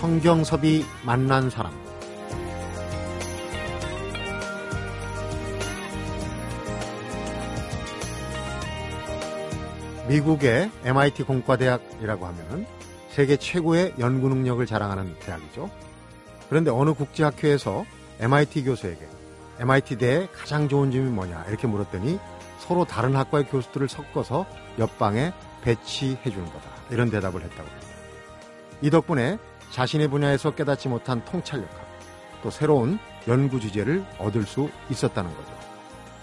성경섭이 만난 사람 미국의 MIT 공과대학이라고 하면 세계 최고의 연구 능력을 자랑하는 대학이죠. 그런데 어느 국제학교에서 MIT 교수에게 MIT 대의 가장 좋은 점이 뭐냐 이렇게 물었더니 서로 다른 학과의 교수들을 섞어서 옆방에 배치해 주는 거다. 이런 대답을 했다고 합니다. 이 덕분에 자신의 분야에서 깨닫지 못한 통찰력과 또 새로운 연구 주제를 얻을 수 있었다는 거죠.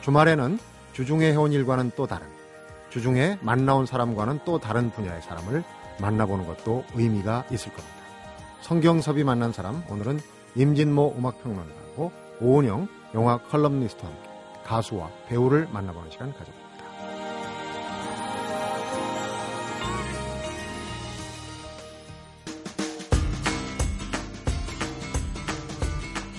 주말에는 주중에 해온 일과는 또 다른, 주중에 만나온 사람과는 또 다른 분야의 사람을 만나보는 것도 의미가 있을 겁니다. 성경섭이 만난 사람, 오늘은 임진모 음악평론가고 오은영 영화 컬럼니스트와 함께 가수와 배우를 만나보는 시간 가져봅니다.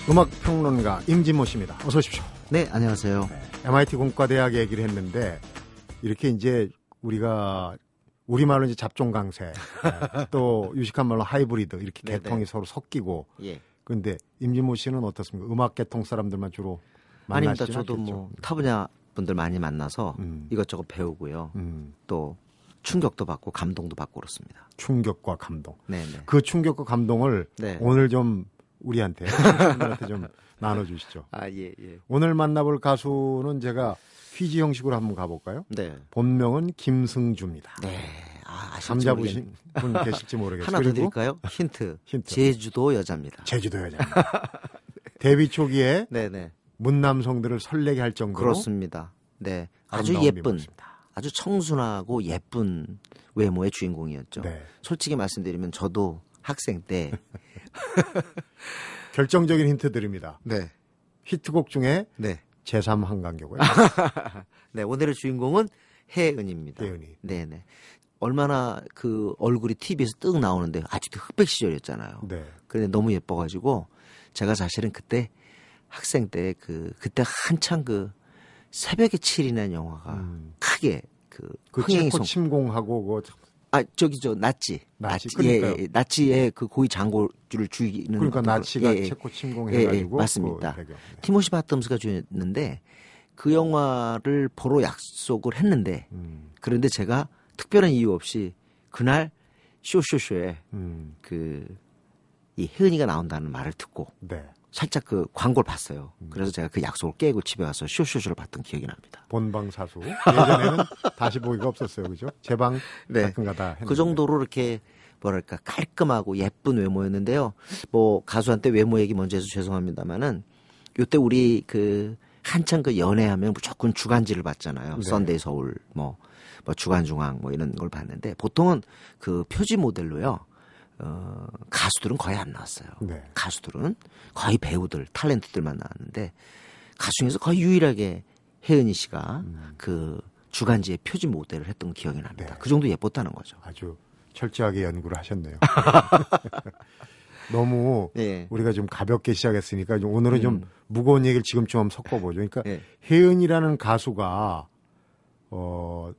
음악 평론가 임진모 씨입니다. 어서 오십시오. 네, 안녕하세요. MIT 공과대학 얘기를 했는데 이렇게 이제 우리가 우리 말로 이제 잡종 강세 또 유식한 말로 하이브리드 이렇게 네네. 계통이 서로 섞이고 예. 근데 임진모 씨는 어떻습니까? 음악 계통 사람들만 주로 아닙니다. 만나시진 저도 않겠죠? 뭐 타분야 분들 많이 만나서 음. 이것저것 배우고요. 음, 또 충격도 받고 감동도 받고 그렇습니다. 충격과 감동. 네, 네. 그 충격과 감동을 네. 오늘 좀 우리한테 좀 나눠주시죠. 아, 예, 예. 오늘 만나볼 가수는 제가 퀴즈 형식으로 한번 가볼까요? 네. 본명은 김승주입니다. 네. 아, 남자분 모르겠네. 계실지 모르겠어요. 하나 더 드릴까요? 힌트. 힌트. 제주도 여자입니다. 제주도 여자입니다. 데뷔 초기에 네, 네. 문남성들을 설레게 할 정도로 그렇습니다. 네. 아주 예쁜 미모였습니다. 아주 청순하고 예쁜 외모의 주인공이었죠. 네. 솔직히 말씀드리면 저도 학생 때 결정적인 힌트 드립니다. 네. 히트곡 중에 네. 제3 한강교고요. 네, 오늘의 주인공은 혜은입니다. 혜은이. 네, 네. 얼마나 그 얼굴이 TV에서 뜩 나오는데 아직도 흑백 시절이었잖아요. 네. 그런데 너무 예뻐가지고 제가 사실은 그때 학생 때 그 그때 한창 그 새벽의 7인이라는 영화가 음. 크게 그, 그 흥행 성공하고 그 아 저기 저 나치 나치, 예. 예, 나치의 그 고위 장교를 죽이는 그러니까 나치가 그- 예, 예. 체코 예, 침공해가지고 예, 맞습니다. 그 배경. 네. 티모시 바텀스가 주연이었는데 그 영화를 보러 약속을 했는데 음, 그런데 제가 특별한 이유 없이 그날 쇼쇼쇼에 음, 그이 혜은이가 나온다는 말을 듣고 네. 살짝 그 광고를 봤어요. 음. 그래서 제가 그 약속을 깨고 집에 가서 쇼쇼쇼를 봤던 기억이 납니다. 본방사수. 예전에는 다시 보기가 없었어요, 그죠? 제방 네. 가끔가다 했는데. 그 정도로 이렇게 뭐랄까 깔끔하고 예쁜 외모였는데요. 뭐 가수한테 외모 얘기 먼저 해서 죄송합니다만은 요때 우리 그 한창 그 연애하면 무조건 주간지를 봤잖아요. 네. 썬데이 서울 뭐, 뭐 주간중앙 뭐 이런 걸 봤는데 보통은 그 표지 모델로요. 어, 가수들은 거의 안 나왔어요. 네. 가수들은 거의 배우들, 탤런트들만 나왔는데 가수 중에서 거의 유일하게 혜은이 씨가 그 주간지의 표지 모델을 했던 기억이 납니다. 음. 네. 그 정도 예뻤다는 거죠. 아주 철저하게 연구를 하셨네요. 너무 예. 우리가 좀 가볍게 시작했으니까 좀 오늘은 좀 무거운 얘기를 지금쯤 한번 섞어보죠. 그러니까 예. 혜은이라는 가수가 어,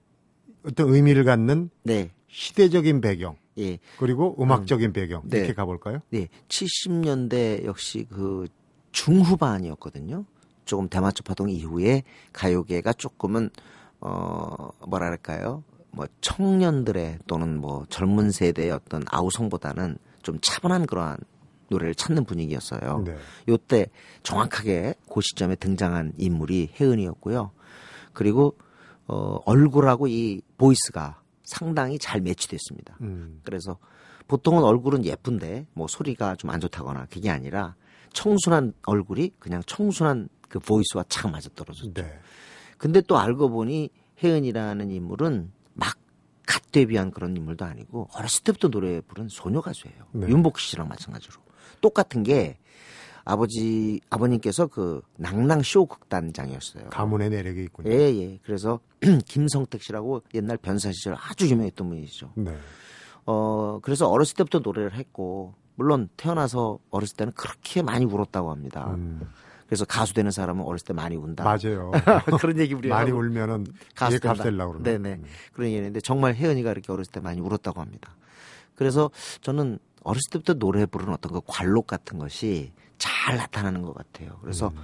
어떤 의미를 갖는 네. 시대적인 배경 예. 그리고 음악적인 배경 네. 이렇게 가볼까요? 네. 70년대 역시 그 중후반이었거든요. 조금 대마초 파동 이후에 가요계가 조금은 어 뭐랄까요? 뭐 청년들의 또는 뭐 젊은 세대의 어떤 아우성보다는 좀 차분한 그러한 노래를 찾는 분위기였어요. 네. 요때 정확하게 그 시점에 등장한 인물이 혜은이었고요. 그리고 어 얼굴하고 이 voice가 상당히 잘 매치됐습니다. 음, 그래서 보통은 얼굴은 예쁜데 뭐 소리가 좀 안 좋다거나 그게 아니라 청순한 얼굴이 그냥 청순한 그 voice와 착 맞아 떨어졌죠. 네. 근데 또 알고 보니 혜은이라는 인물은 막 갓 데뷔한 그런 인물도 아니고 어렸을 때부터 노래 부른 소녀 가수예요. 네. 윤복희 씨랑 마찬가지로 똑같은 게 아버지 아버님께서 그 낭낭 쇼 극단장이었어요. 가문의 내력이 있군요. 예, 예. 그래서 김성택 씨라고 옛날 변사 시절 아주 유명했던 분이시죠. 네. 어, 그래서 어렸을 때부터 노래를 했고, 물론 태어나서 어렸을 때는 그렇게 많이 울었다고 합니다. 음, 그래서 가수 되는 사람은 어렸을 때 많이 운다. 맞아요. 그런 얘기 우리가 많이 울면은 가수. 되려고 그러네. 네네. 그런 얘기인데 정말 혜은이가 이렇게 어렸을 때 많이 울었다고 합니다. 그래서 저는 어렸을 때부터 노래 부르는 어떤 그 관록 같은 것이 잘 나타나는 것 같아요. 그래서 음.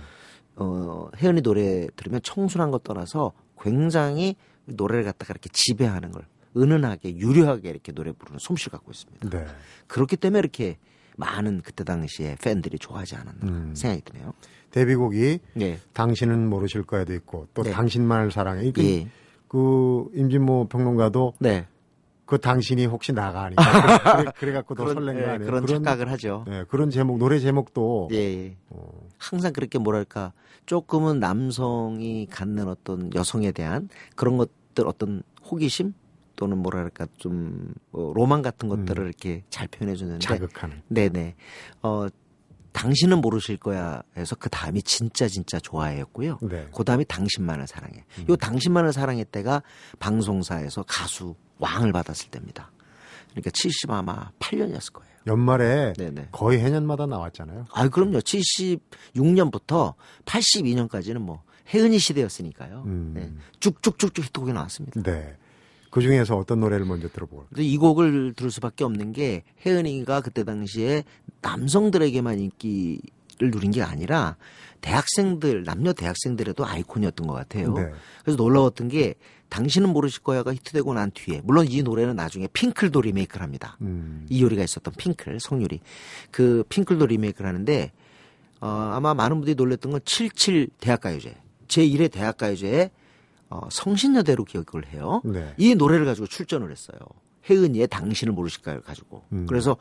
어, 혜연이 노래 들으면 청순한 것 떠나서 굉장히 노래를 갖다가 이렇게 지배하는 걸 은은하게 유려하게 이렇게 노래 부르는 솜씨를 갖고 있습니다. 네. 그렇기 때문에 이렇게 많은 그때 당시에 팬들이 좋아하지 않았나 음. 생각이 드네요. 데뷔곡이 예. 당신은 모르실 거야도 있고 또 네. 당신만을 사랑해. 그, 예. 그 임진모 평론가도 네. 그 당신이 혹시 나가 아니까 그래, 그래 갖고 더 그런, 설렌 거 예, 아니에요? 그런 착각을 하죠. 네, 그런 제목 노래 제목도 예, 예. 어, 항상 그렇게 뭐랄까 조금은 남성이 갖는 어떤 여성에 대한 그런 것들 어떤 호기심 또는 뭐랄까 좀 어, 로망 같은 것들을 이렇게 잘 표현해 주는데 자극하는. 네네 어 당신은 모르실 거야 해서 그 다음이 진짜 진짜 좋아했고요. 네. 그 다음이 당신만을 사랑해. 요 당신만을 사랑해 때가 방송사에서 가수 왕을 받았을 때입니다. 그러니까 70 아마 8년이었을 거예요. 연말에 네네. 거의 해년마다 나왔잖아요. 아, 그럼요. 76년부터 82년까지는 뭐 혜은이 시대였으니까요. 음. 네. 쭉쭉쭉쭉 히트곡이 나왔습니다. 네. 그 중에서 어떤 노래를 먼저 들어볼까요? 이 곡을 들을 수밖에 없는 게 혜은이가 그때 당시에 남성들에게만 인기 를 누린 게 아니라 대학생들, 남녀 대학생들에도 아이콘이었던 것 같아요. 네. 그래서 놀라웠던 게 당신은 모르실 거야가 히트되고 난 뒤에 물론 이 노래는 나중에 핑클도 리메이크를 합니다. 음. 이효리가 있었던 핑클 성유리 그 핑클도 리메이크를 하는데 어, 아마 많은 분들이 놀랬던 건 77 대학가요제 제 1회 대학가요제에 어, 성신여대로 기억을 해요. 네. 이 노래를 가지고 출전을 했어요. 혜은이의 당신을 모르실까요 가지고 음. 그래서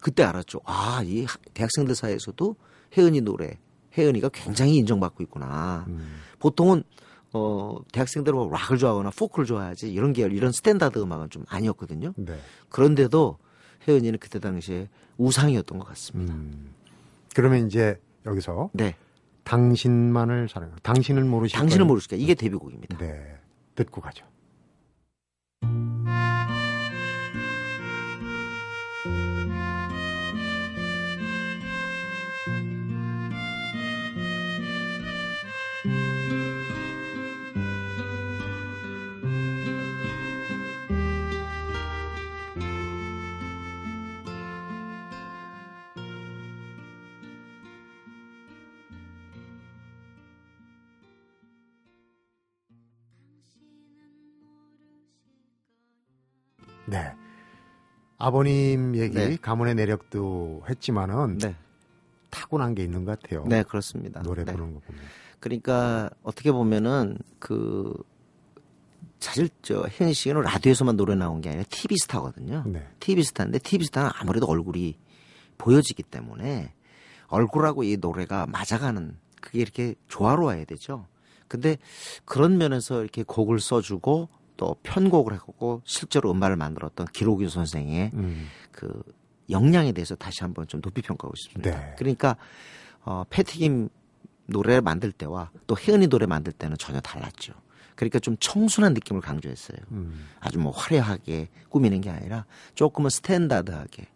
그때 알았죠. 아 이 대학생들 사이에서도 혜은이 노래 혜은이가 굉장히 인정받고 있구나. 음. 보통은 어 대학생들은 뭐 락을 좋아하거나 포크를 좋아하지 이런 계열 이런 스탠다드 음악은 좀 아니었거든요. 네. 그런데도 혜은이는 그때 당시에 우상이었던 것 같습니다. 음. 그러면 이제 여기서 네. 당신만을 사랑해. 당신은 모르실 거예요. 모르실까? 이게 데뷔곡입니다. 네. 듣고 가죠. 네. 아버님 얘기, 네. 가문의 내력도 했지만은 네. 타고난 게 있는 것 같아요. 네, 그렇습니다. 노래 네. 부르는 거 보면. 그러니까 어떻게 보면은 그 사실 저 혜연 씨는 라디오에서만 노래 나온 게 아니라 TV 스타거든요. 네. TV 스타인데 TV 스타는 아무래도 얼굴이 보여지기 때문에 얼굴하고 이 노래가 맞아가는 그게 이렇게 조화로워야 되죠. 근데 그런 면에서 이렇게 곡을 써주고 또 편곡을 하고 실제로 음반을 만들었던 기록윤 선생의 음. 그 역량에 대해서 다시 한번 좀 높이 평가하고 싶습니다. 네. 그러니까 어, 패티김 노래 만들 때와 또 혜은이 노래 만들 때는 전혀 달랐죠. 그러니까 좀 청순한 느낌을 강조했어요. 음. 아주 뭐 화려하게 꾸미는 게 아니라 조금은 스탠다드하게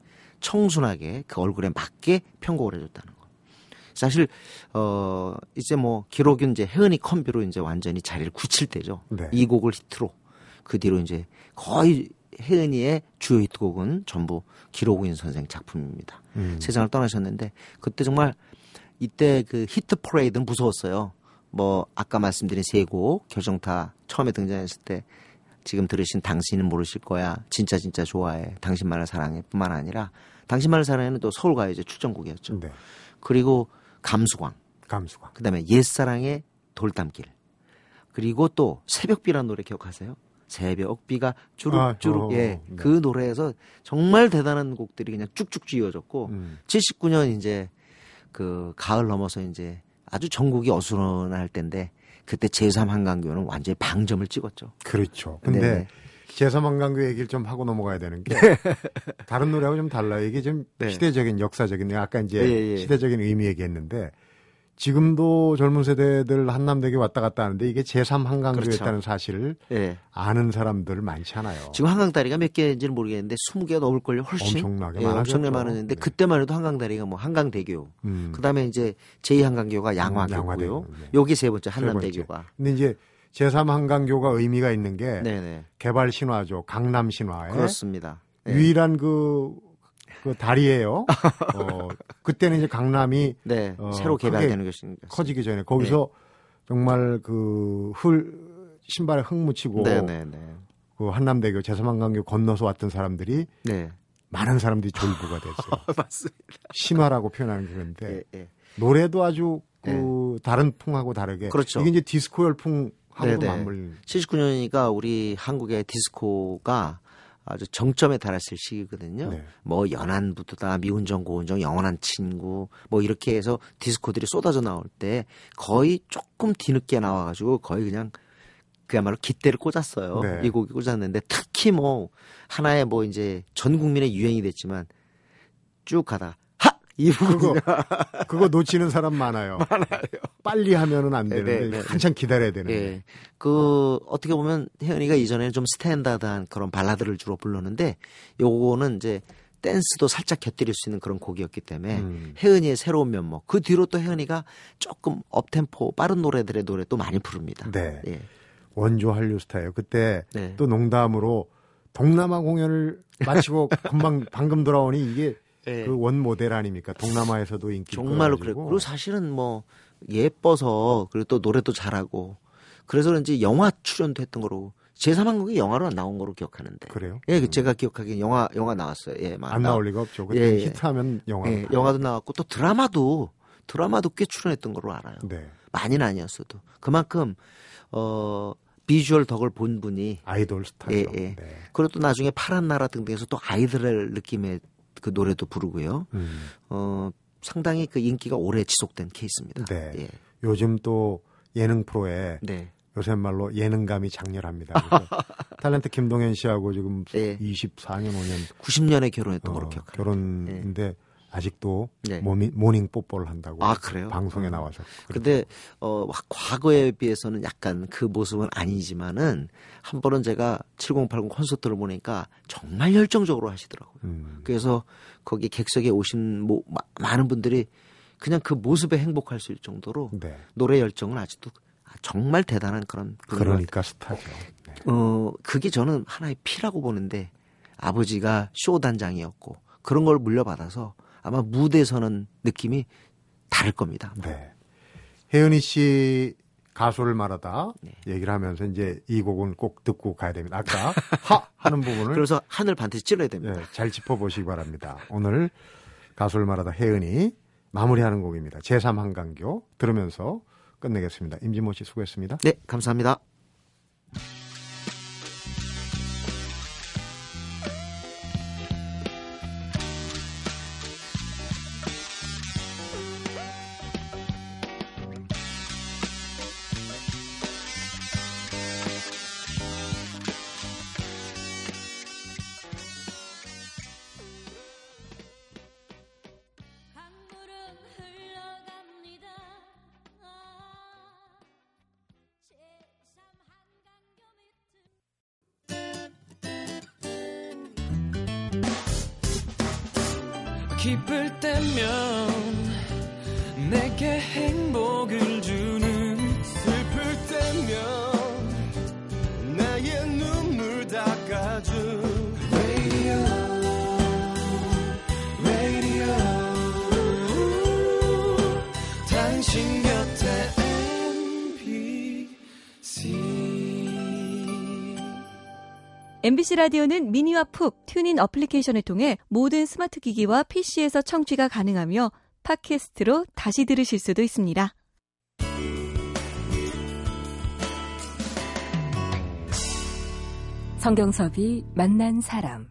청순하게 그 얼굴에 맞게 편곡을 해줬다는 거. 사실 어 이제 뭐 길옥윤 이제 혜은이 콤비로 이제 완전히 자리를 굳힐 때죠. 네. 이 곡을 히트로 그 뒤로 이제 거의 혜은이의 주요 히트곡은 전부 길옥윤 선생 작품입니다. 음. 세상을 떠나셨는데 그때 정말 이때 그 히트 퍼레이드는 무서웠어요. 뭐 아까 말씀드린 세곡 결정타 처음에 등장했을 때 지금 들으신 당신은 모르실 거야 진짜 진짜 좋아해 당신만을 사랑해뿐만 아니라 당신만을 사랑해는 또 서울 가요제 출전곡이었죠. 네. 그리고 감수광 감수가. 그다음에 옛사랑의 돌담길 그리고 또 새벽비라는 노래 기억하세요? 새벽비가 주룩주룩 아, 어, 예. 네. 그 노래에서 정말 대단한 곡들이 그냥 쭉쭉 지어졌고 음. 79년 이제 그 가을 넘어서 이제 아주 전국이 어수선할 때인데 그때 제3 한강교는 완전히 방점을 찍었죠. 그렇죠. 근데 네네. 제3 한강교 얘기를 좀 하고 넘어가야 되는 게 다른 노래하고 좀 달라요. 이게 좀 네. 시대적인 역사적인 아까 이제 예, 예. 시대적인 의미 얘기했는데 지금도 젊은 세대들 한남대교 왔다 갔다 하는데 이게 제3 한강교였다는 그렇죠. 사실을 예. 아는 사람들 많지 않아요. 지금 한강다리가 몇 개인지는 모르겠는데 20개 넘을 걸요. 훨씬 엄청나게 예, 많아졌죠. 엄청나게 많았는데 네. 그때만 해도 한강다리가 뭐 한강대교 음. 그다음에 이제 제2한강교가 양화교고요. 네. 여기 세 번째 세 한남대교가. 근데 이제 제3 한강교가 의미가 있는 게 네네. 개발 신화죠. 강남 신화의 그렇습니다. 예. 유일한 그 그 다리예요. 어, 그때는 이제 강남이 네, 어, 새로 개발되는 것입니다. 커지기 전에 거기서 네. 정말 그 흙 신발에 흙 묻히고 네, 네, 네. 그 한남대교 제삼한강교 건너서 왔던 사람들이 네. 많은 사람들이 졸부가 됐어요. 맞습니다. 신화라고 표현하는 게 그런데 예, 예. 노래도 아주 그 다른 풍하고 다르게 그렇죠. 이게 이제 디스코 열풍 하고도 네네. 맞물 79년이니까 우리 한국의 디스코가 아주 정점에 달했을 시기거든요. 네. 뭐 연안부두다, 미운정, 고운정, 영원한 친구, 뭐 이렇게 해서 디스코들이 쏟아져 나올 때 거의 조금 뒤늦게 나와가지고 거의 그냥 그야말로 깃대를 꽂았어요. 네. 이 곡이 꽂았는데 특히 뭐 하나의 뭐 이제 전 국민의 유행이 됐지만 쭉 가다 하! 이 부분 그거 그거 놓치는 사람 많아요. 많아요. 빨리 하면은 안 되는데 네, 네, 네. 한참 기다려야 되는데. 예. 그 어떻게 보면 혜은이가 이전에는 좀 스탠다드한 그런 발라드를 주로 불렀는데 요거는 이제 댄스도 살짝 곁들일 수 있는 그런 곡이었기 때문에 음. 혜은이의 새로운 면모. 그 뒤로 또 혜은이가 조금 업템포 빠른 노래들의 노래 또 많이 부릅니다. 네. 예. 원조 한류 스타예요. 그때 네. 또 농담으로 동남아 공연을 마치고 금방 방금 돌아오니 이게 예. 그원 모델 아닙니까? 동남아에서도 인기 정말로 그래. 그리고 사실은 뭐 예뻐서 그리고 또 노래도 잘하고 그래서 그런지 영화 출연도 했던 거로 제3항공이 영화로 나온 거로 기억하는데. 그래요? 예, 그 제가 기억하기엔 영화 영화 나왔어요. 예, 맞- 안 나- 나올 리가 없죠. 예, 예. 히트하면 영화. 예, 영화도 나왔고 또 드라마도 드라마도 꽤 출연했던 걸로 알아요. 네. 많이는 아니었어도 그만큼 어 비주얼 덕을 본 분이 아이돌 스타죠. 예, 예. 네. 그리고 또 나중에 파란 나라 등등에서 또 아이들의 느낌의 그 노래도 부르고요. 음. 어 상당히 그 인기가 오래 지속된 케이스입니다. 네. 예. 요즘 또 예능 프로에 네. 요새 말로 예능감이 작렬합니다. 탤런트 김동현 씨하고 지금 예. 24년 5년 90년에 결혼했던 걸로 어, 기억합니다. 결혼인데 아직도 네. 모닝, 모닝 뽀뽀를 한다고 아, 그래요? 방송에 어. 나와서 근데 어 과거에 비해서는 약간 그 모습은 아니지만은 한 번은 제가 7080 콘서트를 보니까 정말 열정적으로 하시더라고요. 음, 그래서 거기 객석에 오신 뭐, 마- 많은 분들이 그냥 그 모습에 행복할 수 있을 정도로 네. 노래 열정은 아직도 정말 대단한 그런 그러니까 스타죠. 네. 어 그게 저는 하나의 피라고 보는데 아버지가 쇼 단장이었고 그런 걸 물려받아서 아마 무대에서는 느낌이 다를 겁니다. 네. 혜은이 씨 가수를 말하다 네. 얘기를 하면서 이제 이 곡은 꼭 듣고 가야 됩니다. 아까 하 하는 부분을 그래서 하늘 반드시 찔러야 됩니다. 예, 잘 짚어보시기 바랍니다. 오늘 가수를 말하다 혜은이 마무리하는 곡입니다. 제3 한강교 들으면서 끝내겠습니다. 임진모 씨 수고했습니다. 네, 감사합니다. 기쁠 때면 내게 행 MBC 라디오는 미니와 푹 TuneIn 어플리케이션을 통해 모든 스마트 기기와 PC에서 청취가 가능하며 팟캐스트로 다시 들으실 수도 있습니다. 성경섭이 만난 사람.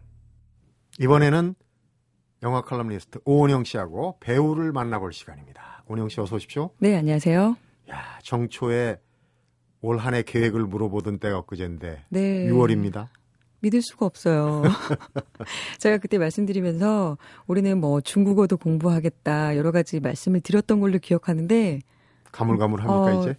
이번에는 영화 칼럼니스트 오은영 씨하고 배우를 만나볼 시간입니다. 오은영 씨 어서 오십시오. 네, 안녕하세요. 야, 정초에 올 한 해 계획을 물어보던 때가 엊그제인데 네. 6월입니다. 믿을 수가 없어요. 제가 그때 말씀드리면서 올해는 뭐 중국어도 공부하겠다 여러 가지 말씀을 드렸던 걸로 기억하는데 가물가물합니까 어, 이제?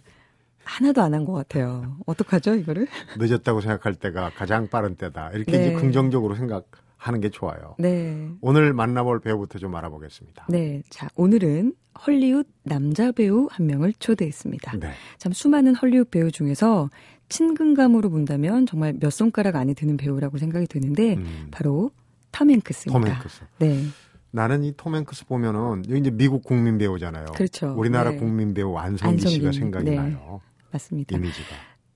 하나도 안 한 것 같아요. 어떡하죠, 이거를? 늦었다고 생각할 때가 가장 빠른 때다. 이렇게 네. 이제 긍정적으로 생각하는 게 좋아요. 네. 오늘 만나볼 배우부터 좀 알아보겠습니다. 네. 자, 오늘은 헐리우드 남자 배우 한 명을 초대했습니다. 네. 참 수많은 헐리우드 배우 중에서 친근감으로 본다면 정말 몇 손가락 안에 드는 배우라고 생각이 드는데 음, 바로 탐 행크스입니다. 톰 행크스. 네, 나는 이톰 행크스 보면은 여기 이제 미국 국민 배우잖아요. 그렇죠. 우리나라 네. 국민 배우 안성기 씨가 안성기, 생각이 네. 나요. 맞습니다. 이미지가.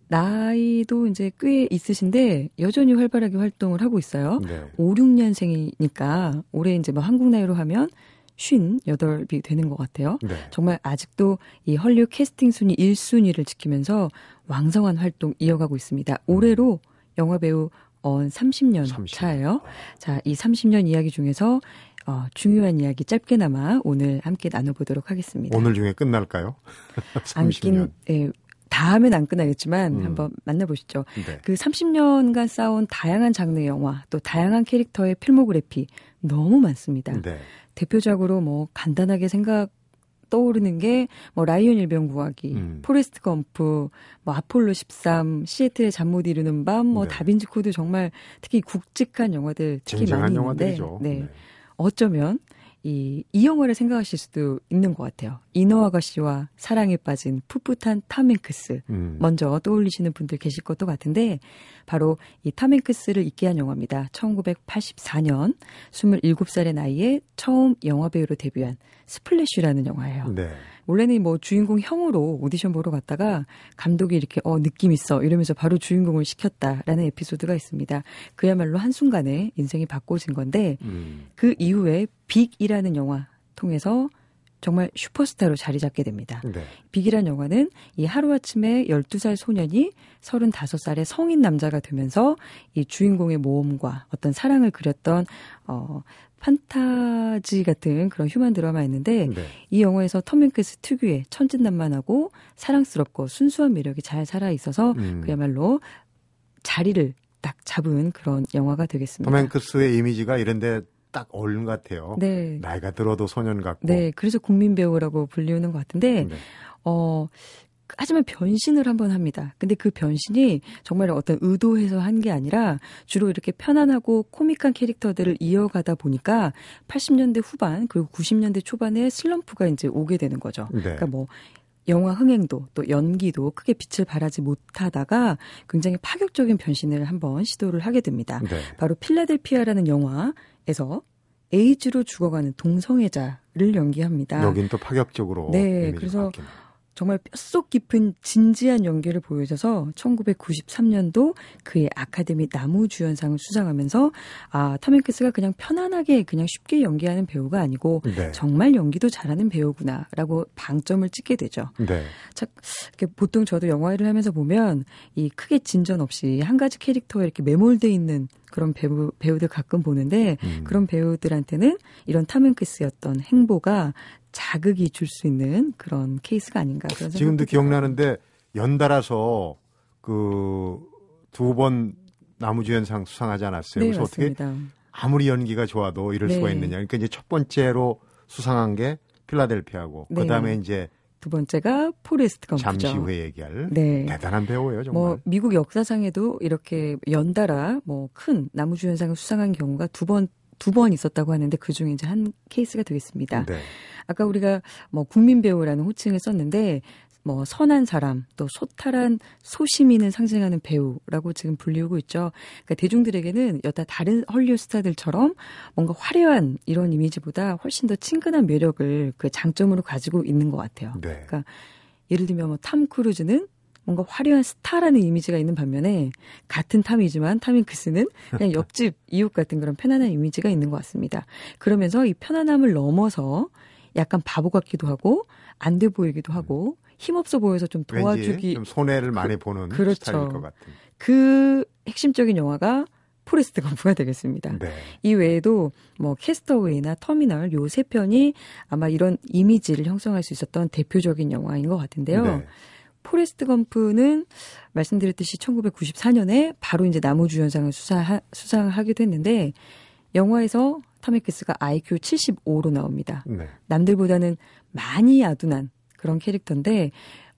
나이도 이제 꽤 있으신데 여전히 활발하게 활동을 하고 있어요. 네. 5, 6년생이니까 올해 이제 뭐 한국 나이로 하면 58이 되는 것 같아요. 네. 정말 아직도 이 헐리우드 캐스팅 순위 1순위를 지키면서 왕성한 활동 이어가고 있습니다. 올해로 영화 배우 언 30년 30년. 차예요. 자, 이 30년 이야기 중에서 어, 중요한 이야기 짧게나마 오늘 함께 나눠보도록 하겠습니다. 오늘 중에 끝날까요? 30년. 안긴 예, 다 하면 안 끝나겠지만 음. 한번 만나보시죠. 네. 그 30년간 쌓아온 다양한 장르 영화 또 다양한 캐릭터의 필모그래피 너무 많습니다. 네. 대표적으로 뭐 간단하게 생각 떠오르는 게 뭐 라이언 일병 구하기, 음. 포레스트 검프, 뭐 아폴로 13, 시애틀의 잠 못 이루는 밤, 뭐 네. 다빈치 코드 정말 특히 굵직한 영화들 특히 많이 있는데 영화들이죠. 네. 어쩌면 이, 이 영화를 생각하실 수도 있는 것 같아요. 인어 아가씨와 사랑에 빠진 풋풋한 탐 행크스. 음. 먼저 떠올리시는 분들 계실 것도 같은데 바로 이 탐행크스를 있게 한 영화입니다. 1984년 27살의 나이에 처음 영화 배우로 데뷔한 스플래쉬라는 영화예요. 네. 원래는 뭐 주인공 형으로 오디션 보러 갔다가 감독이 이렇게 어 느낌 있어 이러면서 바로 주인공을 시켰다라는 에피소드가 있습니다. 그야말로 한순간에 인생이 바꿔진 건데 음. 그 이후에 빅이라는 영화 통해서 정말 슈퍼스타로 자리 잡게 됩니다. 네. 빅이란 영화는 이 하루아침에 12살 소년이 35살의 성인 남자가 되면서 이 주인공의 모험과 어떤 사랑을 그렸던 어 판타지 같은 그런 휴먼 드라마였는데 네. 이 영화에서 톰 행크스 특유의 천진난만하고 사랑스럽고 순수한 매력이 잘 살아 있어서 음. 그야말로 자리를 딱 잡은 그런 영화가 되겠습니다. 톰 행크스의 이미지가 이런데 딱 어울린 것 같아요. 네. 나이가 들어도 소년 같고. 네, 그래서 국민 배우라고 불리우는 것 같은데 네. 어, 하지만 변신을 한번 합니다. 근데 그 변신이 정말 어떤 의도해서 한 게 아니라 주로 이렇게 편안하고 코믹한 캐릭터들을 이어가다 보니까 80년대 후반 그리고 90년대 초반에 슬럼프가 이제 오게 되는 거죠. 네. 그러니까 뭐 영화 흥행도 또 연기도 크게 빛을 발하지 못하다가 굉장히 파격적인 변신을 한번 시도를 하게 됩니다. 네. 바로 필라델피아라는 영화에서 에이즈로 죽어가는 동성애자를 연기합니다. 여긴 또 파격적으로 네, 그래서 바뀌네요. 정말 뼛속 깊은 진지한 연기를 보여줘서 1993년도 그의 아카데미 나무주연상을 수상하면서 아, 톰 행크스가 그냥 편안하게 그냥 쉽게 연기하는 배우가 아니고 네. 정말 연기도 잘하는 배우구나라고 방점을 찍게 되죠. 네. 자, 보통 저도 영화를 하면서 보면 이 크게 진전 없이 한 가지 캐릭터에 이렇게 매몰돼 있는 그런 배우, 배우들 가끔 보는데 음. 그런 배우들한테는 이런 탐 행크스였던 행보가 자극이 줄 수 있는 그런 케이스가 아닌가 그런 지금도. 기억나는데 연달아서 그 두 번 남우주연상 수상하지 않았어요. 네, 그래서 어떻게 맞습니다. 아무리 연기가 좋아도 이럴 수가 네. 있느냐. 그러니까 이제 첫 번째로 수상한 게 필라델피아고 네. 그다음에 이제 두 번째가 포레스트 검프죠. 잠시 후에 얘기할 네. 대단한 배우예요, 정말. 뭐 미국 역사상에도 이렇게 연달아 뭐 큰 남우주연상을 수상한 경우가 두 번 두번 있었다고 하는데 그 중에 이제 한 케이스가 되겠습니다. 네. 아까 우리가 뭐 국민 배우라는 호칭을 썼는데 뭐 선한 사람 또 소탈한 소시민을 상징하는 배우라고 지금 불리우고 있죠. 그러니까 대중들에게는 여타 다른 헐리우드 스타들처럼 뭔가 화려한 이런 이미지보다 훨씬 더 친근한 매력을 그 장점으로 가지고 있는 것 같아요. 네. 그러니까 예를 들면 뭐 탐 크루즈는 뭔가 화려한 스타라는 이미지가 있는 반면에 같은 탐이지만 탐 행크스는 그냥 옆집 이웃 같은 그런 편안한 이미지가 있는 것 같습니다. 그러면서 이 편안함을 넘어서 약간 바보 같기도 하고 안 돼 보이기도 하고 힘없어 보여서 좀 도와주기 좀 손해를 많이 보는 그렇죠. 스타일일 것 같은. 그 핵심적인 영화가 포레스트 검프가 되겠습니다. 네. 이 외에도 뭐 캐스트 어웨이나 터미널 요 세 편이 아마 이런 이미지를 형성할 수 있었던 대표적인 영화인 것 같은데요. 네. 포레스트 검프는 말씀드렸듯이 1994년에 바로 이제 남우주연상을 수사, 수상하기도 했는데 영화에서 톰 행크스가 IQ 75로 나옵니다. 네. 남들보다는 많이 아둔한 그런 캐릭터인데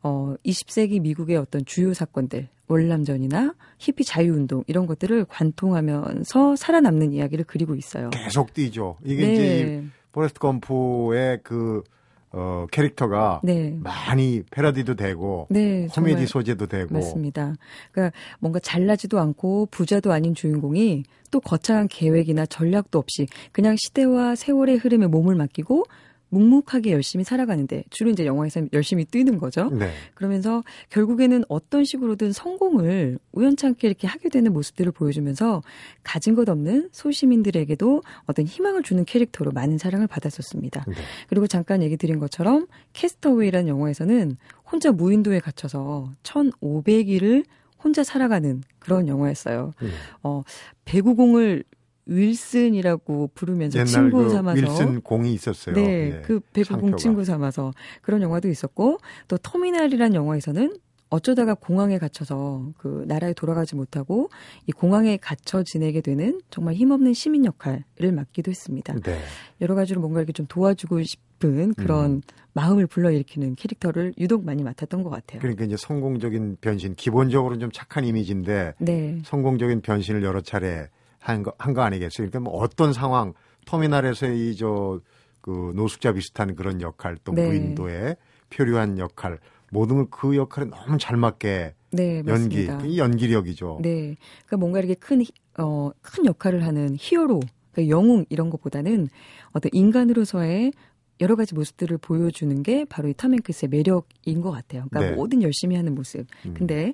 어 20세기 미국의 어떤 주요 사건들 월남전이나 히피 자유운동 이런 것들을 관통하면서 살아남는 이야기를 그리고 있어요. 계속 뛰죠. 이게 이제 이 네. 포레스트 검프의 그 어, 캐릭터가 네. 많이 패러디도 되고 네, 코미디 소재도 되고 맞습니다. 그러니까 뭔가 잘나지도 않고 부자도 아닌 주인공이 또 거창한 계획이나 전략도 없이 그냥 시대와 세월의 흐름에 몸을 맡기고 묵묵하게 열심히 살아가는데 주로 이제 영화에서 열심히 뛰는 거죠. 네. 그러면서 결국에는 어떤 식으로든 성공을 우연찮게 이렇게 하게 되는 모습들을 보여주면서 가진 것 없는 소시민들에게도 어떤 희망을 주는 캐릭터로 많은 사랑을 받았었습니다. 네. 그리고 잠깐 얘기 드린 것처럼 캐스터웨이라는 영화에서는 혼자 무인도에 갇혀서 1500일을 혼자 살아가는 그런 영화였어요. 네. 어, 배구공을 윌슨이라고 부르면서 친구 그 삼아서 윌슨 공이 있었어요. 네, 예, 그 배구공 상표가. 친구 삼아서 그런 영화도 있었고 또 터미널이라는 영화에서는 어쩌다가 공항에 갇혀서 그 나라에 돌아가지 못하고 이 공항에 갇혀 지내게 되는 정말 힘없는 시민 역할을 맡기도 했습니다. 네. 여러 가지로 뭔가 이렇게 좀 도와주고 싶은 그런 음. 마음을 불러일으키는 캐릭터를 유독 많이 맡았던 것 같아요. 그러니까 이제 성공적인 변신, 기본적으로는 좀 착한 이미지인데 네, 성공적인 변신을 여러 차례 한 거, 한 거 아니겠어요? 그러니까 뭐 어떤 상황, 터미널에서의 저, 그 노숙자 비슷한 그런 역할, 또 네. 무인도에 표류한 역할, 모든 걸 그 역할에 너무 잘 맞게 네 연기. 이 연기력이죠. 네, 그러니까 뭔가 이렇게 큰, 히- 어, 큰 역할을 하는 히어로, 그러니까 영웅 이런 것보다는 어떤 인간으로서의 여러 가지 모습들을 보여주는 게 바로 이 탐 행크스의 매력인 것 같아요. 그러니까 네. 모든 열심히 하는 모습. 음. 근데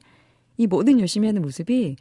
이 모든 열심히 하는 모습이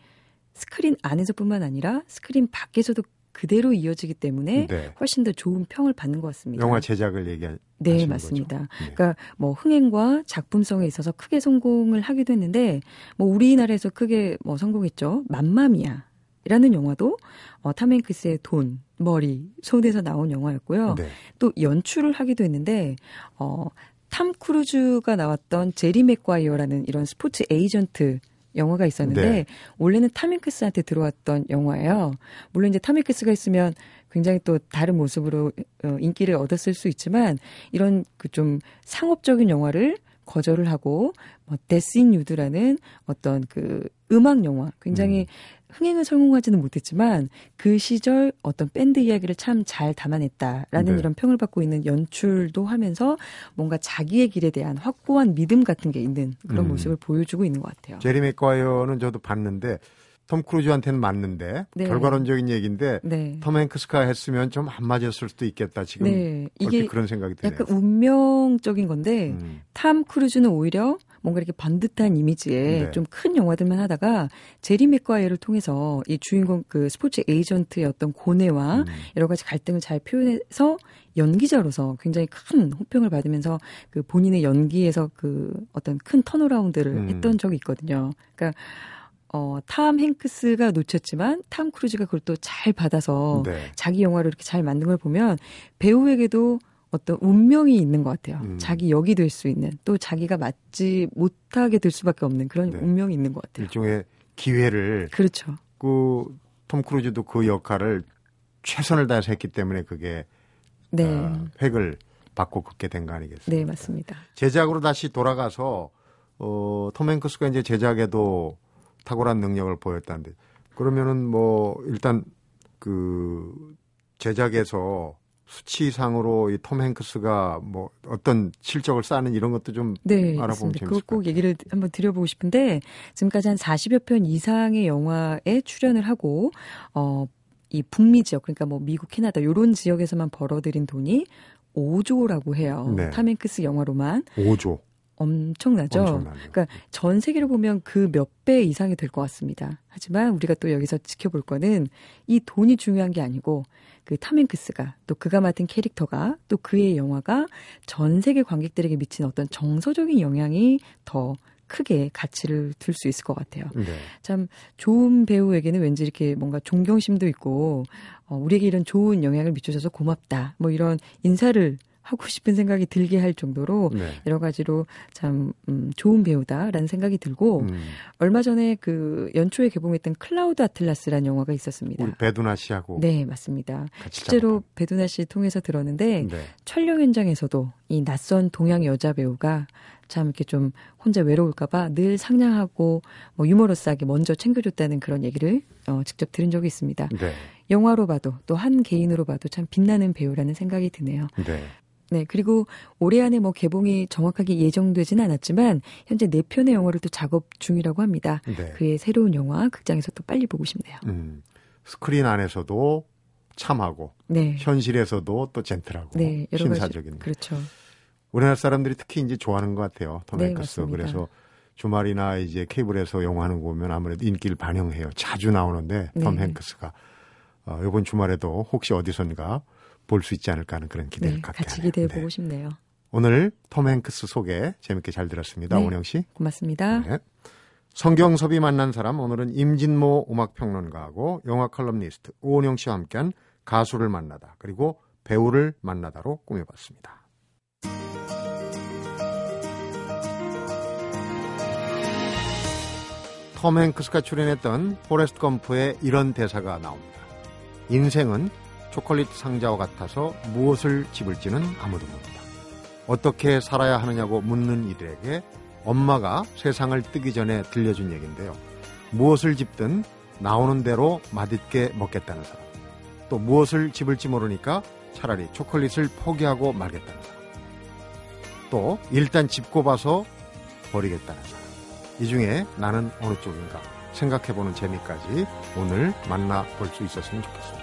스크린 안에서뿐만 아니라 스크린 밖에서도 그대로 이어지기 때문에 네. 훨씬 더 좋은 평을 받는 것 같습니다. 영화 제작을 얘기하시는 네. 맞습니다. 네. 그러니까 뭐 흥행과 작품성에 있어서 크게 성공을 하기도 했는데 뭐 우리나라에서 크게 뭐 성공했죠. 맘마미아 라는 영화도 어, 탐 행크스의 돈, 머리, 손에서 나온 영화였고요. 네. 또 연출을 하기도 했는데 어, 탐 크루즈가 나왔던 제리 맥과이어라는 이런 스포츠 에이전트 영화가 있었는데 네. 원래는 탐 행크스한테 들어왔던 영화예요. 물론 이제 탐 행크스가 있으면 굉장히 또 다른 모습으로 어, 인기를 얻었을 수 있지만 이런 그 좀 상업적인 영화를 거절을 하고 뭐 That Thing You Do라는 어떤 그 음악 영화 굉장히 흥행을 성공하지는 못했지만 그 시절 어떤 밴드 이야기를 참 잘 담아냈다라는 네. 이런 평을 받고 있는 연출도 하면서 뭔가 자기의 길에 대한 확고한 믿음 같은 게 있는 그런 음. 모습을 보여주고 있는 것 같아요. 제리 맥과이어는 저도 봤는데 톰 크루즈한테는 맞는데 네. 결과론적인 얘기인데 네. 톰 행크스가 했으면 좀 안 맞았을 수도 있겠다. 지금 네. 이게 그런 생각이 드네요. 약간 운명적인 건데 음. 탐 크루즈는 오히려 뭔가 이렇게 번듯한 이미지에 네. 좀큰 영화들만 하다가 제리 맥과이어를 통해서 이 주인공 그 스포츠 에이전트의 어떤 고뇌와 음. 여러 가지 갈등을 잘 표현해서 연기자로서 굉장히 큰 호평을 받으면서 그 본인의 연기에서 그 어떤 큰 turnaround를 음. 했던 적이 있거든요. 그러니까 어, 탐 행크스가 놓쳤지만 탐 크루즈가 그걸 또 잘 받아서 네. 자기 영화를 이렇게 잘 만든 걸 보면 배우에게도 어떤 운명이 있는 것 같아요. 음. 자기 역이 될 수 있는 또 자기가 맞지 못하게 될 수밖에 없는 그런 네. 운명이 있는 것 같아요. 일종의 기회를 그렇죠. 그 톰 크루즈도 그 역할을 최선을 다해서 했기 때문에 그게 네, 어, 획을 받고 긋게 된 거 아니겠습니까? 네 맞습니다. 제작으로 다시 돌아가서 어, 톰 행크스가 이제 제작에도 탁월한 능력을 보였다는데 그러면은 뭐 일단 그 제작에서 수치상으로 이 톰 행크스가 뭐 어떤 실적을 쌓는 이런 것도 좀 네, 알아보면. 재밌을 그거 것꼭 같아요. 얘기를 한번 드려보고 싶은데 지금까지 한 40여 편 이상의 영화에 출연을 하고 어, 이 북미 지역 그러니까 뭐 미국, 캐나다 요런 지역에서만 벌어들인 돈이 5조라고 해요. 네. 탐행크스 영화로만 5조 엄청나죠. 엄청나죠. 그러니까 전 세계로 보면 그 몇 배 이상이 될 것 같습니다. 하지만 우리가 또 여기서 지켜볼 거는 이 돈이 중요한 게 아니고 그 탐행크스가 또 그가 맡은 캐릭터가 또 그의 영화가 전 세계 관객들에게 미친 어떤 정서적인 영향이 더 크게 가치를 둘 수 있을 것 같아요. 네. 참 좋은 배우에게는 왠지 이렇게 뭔가 존경심도 있고 어, 우리에게 이런 좋은 영향을 미쳐줘서 고맙다. 뭐 이런 인사를 하고 싶은 생각이 들게 할 정도로 네. 여러 가지로 참 음, 좋은 배우다라는 생각이 들고 음, 얼마 전에 그 연초에 개봉했던 클라우드 아틀라스라는 영화가 있었습니다. 우리 배두나 씨하고 네, 맞습니다. 실제로 배두나 씨 통해서 들었는데. 네. 촬영 현장에서도 이 낯선 동양 여자 배우가 참 이렇게 좀 혼자 외로울까봐 늘 상냥하고 뭐 유머러스하게 먼저 챙겨줬다는 그런 얘기를 어, 직접 들은 적이 있습니다. 네. 영화로 봐도 또 한 개인으로 봐도 참 빛나는 배우라는 생각이 드네요. 네. 네, 그리고 올해 안에 뭐 개봉이 정확하게 예정되지는 않았지만 현재 네 편의 영화를 또 작업 중이라고 합니다. 네. 그의 새로운 영화 극장에서 또 빨리 보고 싶네요. 음, 스크린 안에서도 참하고 네. 현실에서도 또 젠틀하고 네, 신사적인 그렇죠. 우리나라 사람들이 특히 이제 좋아하는 것 같아요. 톰 네. 그래서 주말이나 이제 케이블에서 영화하는 거 보면 아무래도 인기를 반영해요. 자주 나오는데 톰 네. 행크스가 어, 이번 주말에도 혹시 어디선가 볼 수 있지 않을까 하는 그런 기대를 네, 갖게 같이. 기대해 네. 보고 싶네요. 오늘 톰 행크스 소개 재밌게 잘 들었습니다. 네. 원영 씨. 고맙습니다. 네. 성경섭이 만난 사람 오늘은 임진모 음악평론가하고 영화 컬럼니스트 오은영 씨와 함께한 가수를 만나다 그리고 배우를 만나다로 꾸며봤습니다. 톰 행크스가 출연했던 포레스트 검프에 이런 대사가 나옵니다. 인생은 초콜릿 상자와 같아서 무엇을 집을지는 아무도 모른다. 어떻게 살아야 하느냐고 묻는 이들에게 엄마가 세상을 뜨기 전에 들려준 얘기인데요. 무엇을 집든 나오는 대로 맛있게 먹겠다는 사람. 또 무엇을 집을지 모르니까 차라리 초콜릿을 포기하고 말겠다는 사람. 또 일단 집고 봐서 버리겠다는 사람. 이 중에 나는 어느 쪽인가 생각해보는 재미까지 오늘 만나볼 수 있었으면 좋겠습니다.